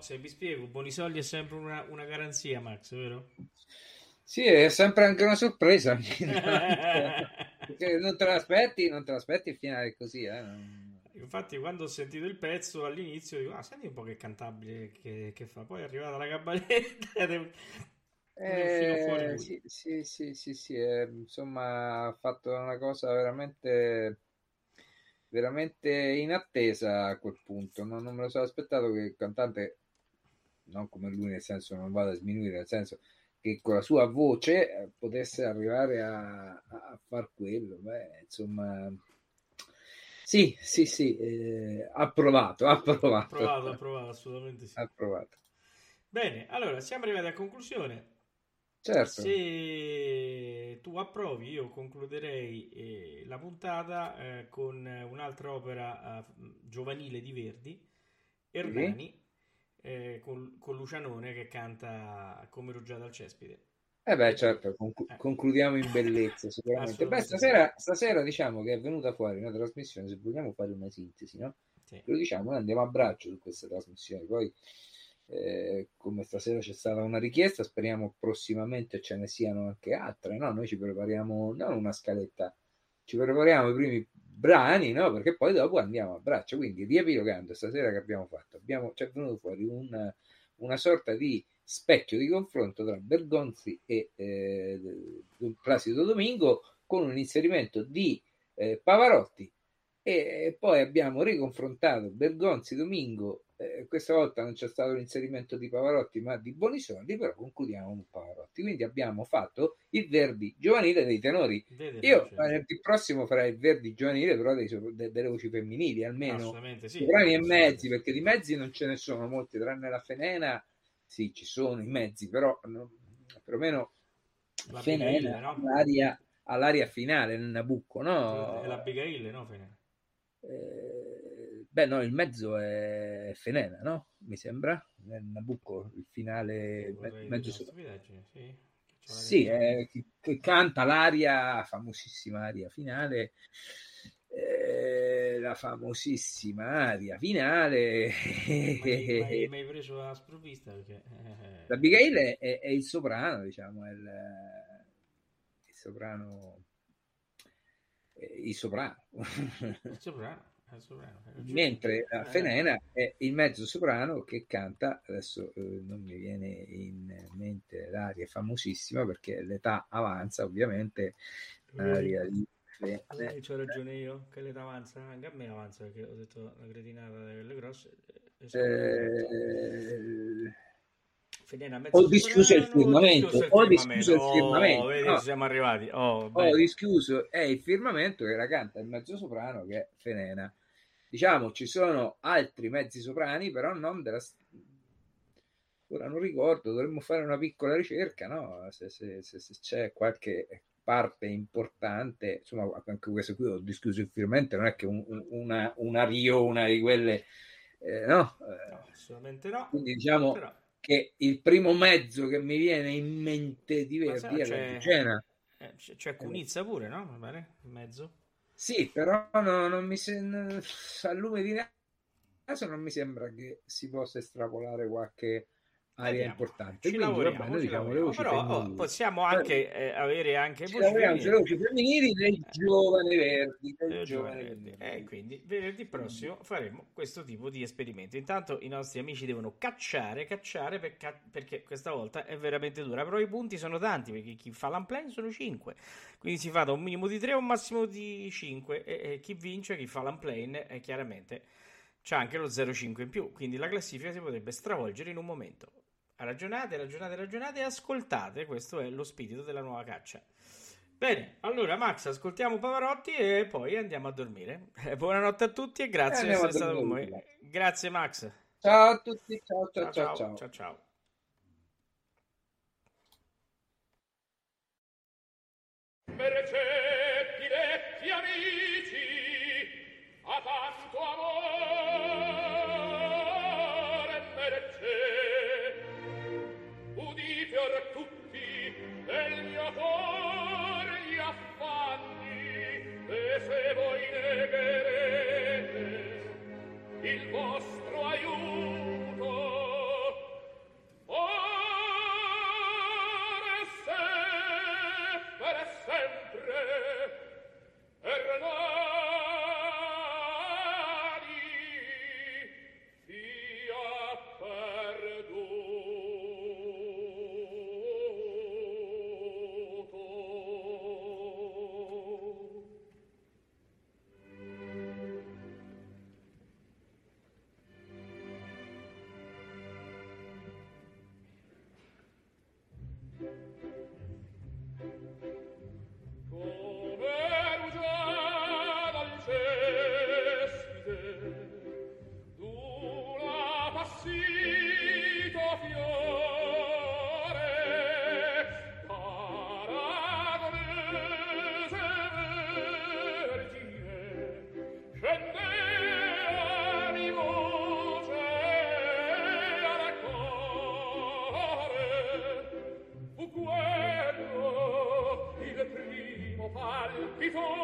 se vi spiego, Bonisolli è sempre una, una garanzia, Max, vero? Sì, è sempre anche una sorpresa. non te l'aspetti, non te l'aspetti finale così. Eh? Infatti, quando ho sentito il pezzo all'inizio, dico, ah, senti un po' che cantabile che, che fa. Poi è arrivata la cabaletta. Devo... Eh, sì, sì, sì, sì, sì. Eh, insomma, ha fatto una cosa veramente, veramente inattesa a quel punto. Non, non me lo sono aspettato che il cantante non come lui, nel senso, non vada a sminuire, nel senso che con la sua voce eh, potesse arrivare a, a far quello. Beh, insomma, sì, sì, sì, eh, approvato, approvato. Approvato, approvato, assolutamente sì. Approvato. Bene, allora siamo arrivati a conclusione. Certo. Se tu approvi, io concluderei eh, la puntata eh, con un'altra opera eh, giovanile di Verdi, Ernani, sì. con, con Lucianone che canta Come rugiada al cespite. Eh beh, certo, conclu- eh. concludiamo in bellezza sicuramente. Beh, stasera, stasera, diciamo che è venuta fuori una trasmissione, se vogliamo fare una sintesi, no? Sì. Lo diciamo, noi andiamo a braccio su queste trasmissioni, poi eh, come stasera c'è stata una richiesta, speriamo prossimamente ce ne siano anche altre, no? Noi ci prepariamo, non una scaletta, ci prepariamo i primi brani, no? Perché poi dopo andiamo a braccio, quindi riepilogando stasera che abbiamo fatto, abbiamo, c'è venuto fuori una, una sorta di specchio di confronto tra Bergonzi e eh, Placido Domingo con un inserimento di eh, Pavarotti e poi abbiamo riconfrontato Bergonzi Domingo eh, questa volta non c'è stato l'inserimento di Pavarotti ma di Bonisoldi però concludiamo con Pavarotti quindi abbiamo fatto il Verdi giovanile dei tenori Vede, io eh, il prossimo farei il Verdi giovanile però dei, de, delle voci femminili almeno sì, e mezzi perché di mezzi non ce ne sono molti tranne la Fenena sì, ci sono i mezzi, però no, perlomeno la Fenena no? all'aria, all'aria, finale nel Nabucco, no? È la Bigail, no? Fenena. Eh, beh, no, il mezzo è Fenena, no? Mi sembra nel Nabucco, il finale me- mezzo su... Sì, sì è, che, che canta l'aria, famosissima aria finale eh, la famosissima aria finale. Mi hai preso la sprovvista perché... Eh, la Abigail è, è, è, il soprano, diciamo, è il, il soprano. Il soprano. Il soprano. Mentre la Fenena è il mezzo soprano che canta, adesso eh, non mi viene in mente l'aria famosissima perché l'età avanza ovviamente, l'aria sì, sì. C'ho ragione io, che l'età avanza, anche a me avanza perché ho detto una cretinata delle grosse. Eh... Ho dischiuso il firmamento, ho dischiuso il firmamento. Oh, vedi, no. siamo arrivati. Oh, ho dischiuso è il firmamento che la canta il mezzo soprano che è Fenena. Diciamo ci sono altri mezzi soprani, però non della ora non ricordo, dovremmo fare una piccola ricerca, no? Se, se, se, se c'è qualche parte importante, insomma, anche questo qui ho discusso il firmamente, non è che un, una, una riona di quelle, eh, no? no? Assolutamente no. Quindi diciamo Però... che il primo mezzo che mi viene in mente di Verdi è la Cena. Eh, c'è Cunizza pure, no? Va bene, mezzo. Sì, però no, non mi sembra, a lume di naso non mi sembra che si possa estrapolare qualche area importante. Ci Quindi, lavoriamo, ci diciamo, lavoriamo. però oh, possiamo anche eh, avere anche ci voci femminili del giovane Verdi. Del giovane Verdi. E eh, quindi venerdì prossimo faremo questo tipo di esperimento. Intanto i nostri amici devono cacciare, cacciare per ca- perché questa volta è veramente dura, però i punti sono tanti perché chi fa l'unplane sono 5. Quindi si fa da un minimo di 3 a un massimo di 5 e, e chi vince, chi fa l'unplane è chiaramente c'è anche lo 0,5 in più, quindi la classifica si potrebbe stravolgere in un momento. Ragionate, ragionate, ragionate e ascoltate. Questo è lo spirito della nuova caccia. Bene, allora Max, ascoltiamo Pavarotti e poi andiamo a dormire. Eh, buonanotte a tutti e grazie di essere stato con noi. Grazie Max. Ciao a tutti, ciao ciao ciao. ciao, ciao. ciao. Mercetti se voi neghe before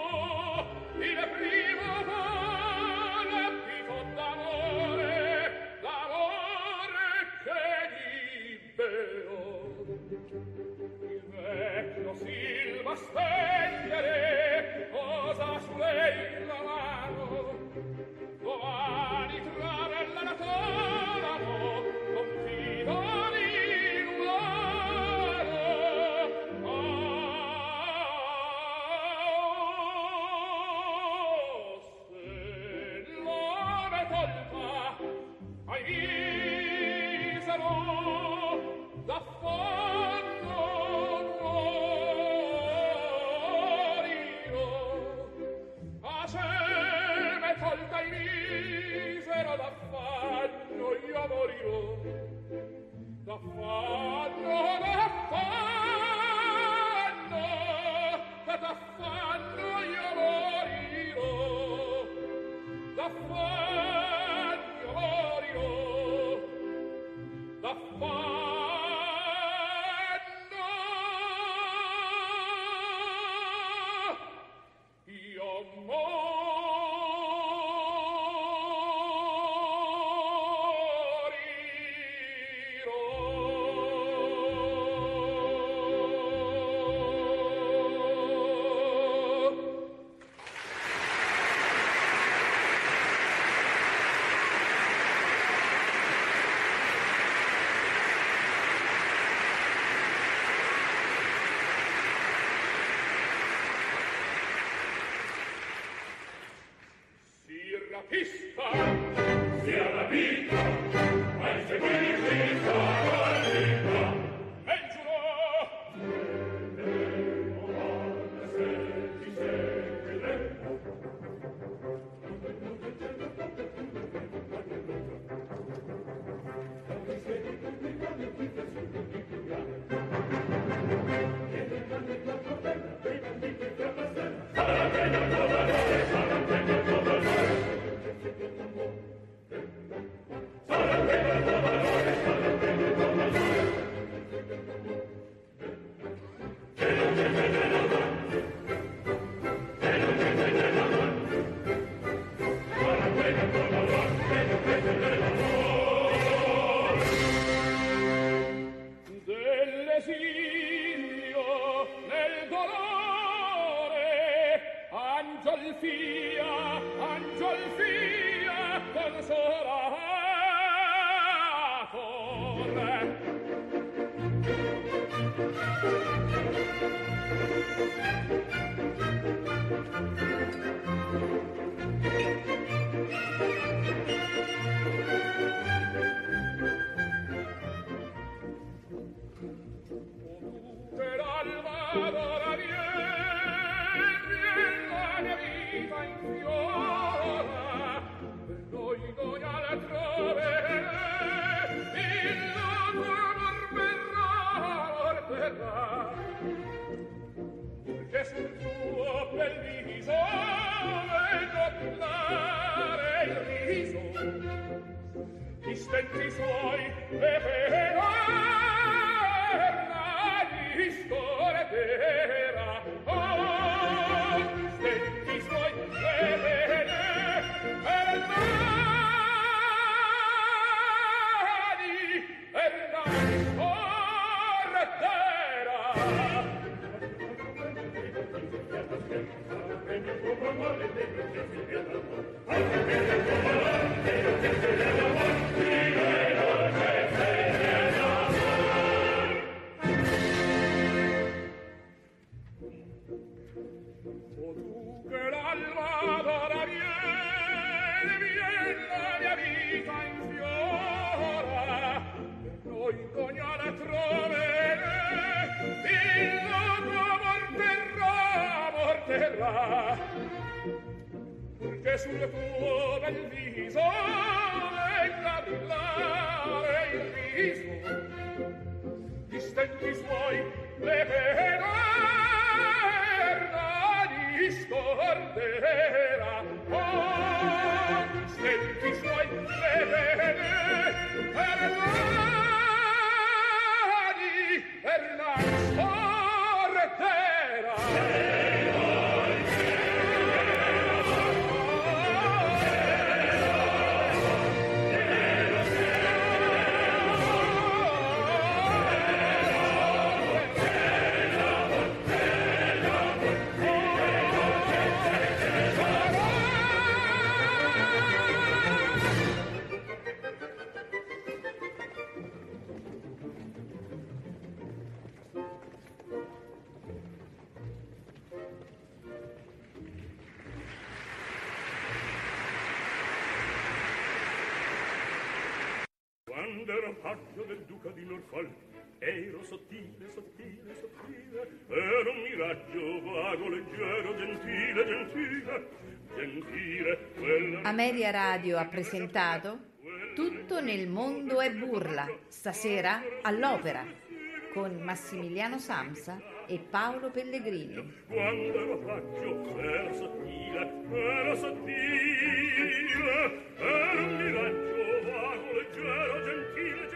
col ero sottile, sottile, sottile, ero un miraggio vago, leggero, gentile, gentile, gentile. Quella... Ameria Radio ha presentato Tutto nel mondo è burla, stasera all'opera, con Massimiliano Samsa e Paolo Pellegrini. Quando ero faccio era sottile, era sottile, era un miraggio vago, leggero, gentile, gentile.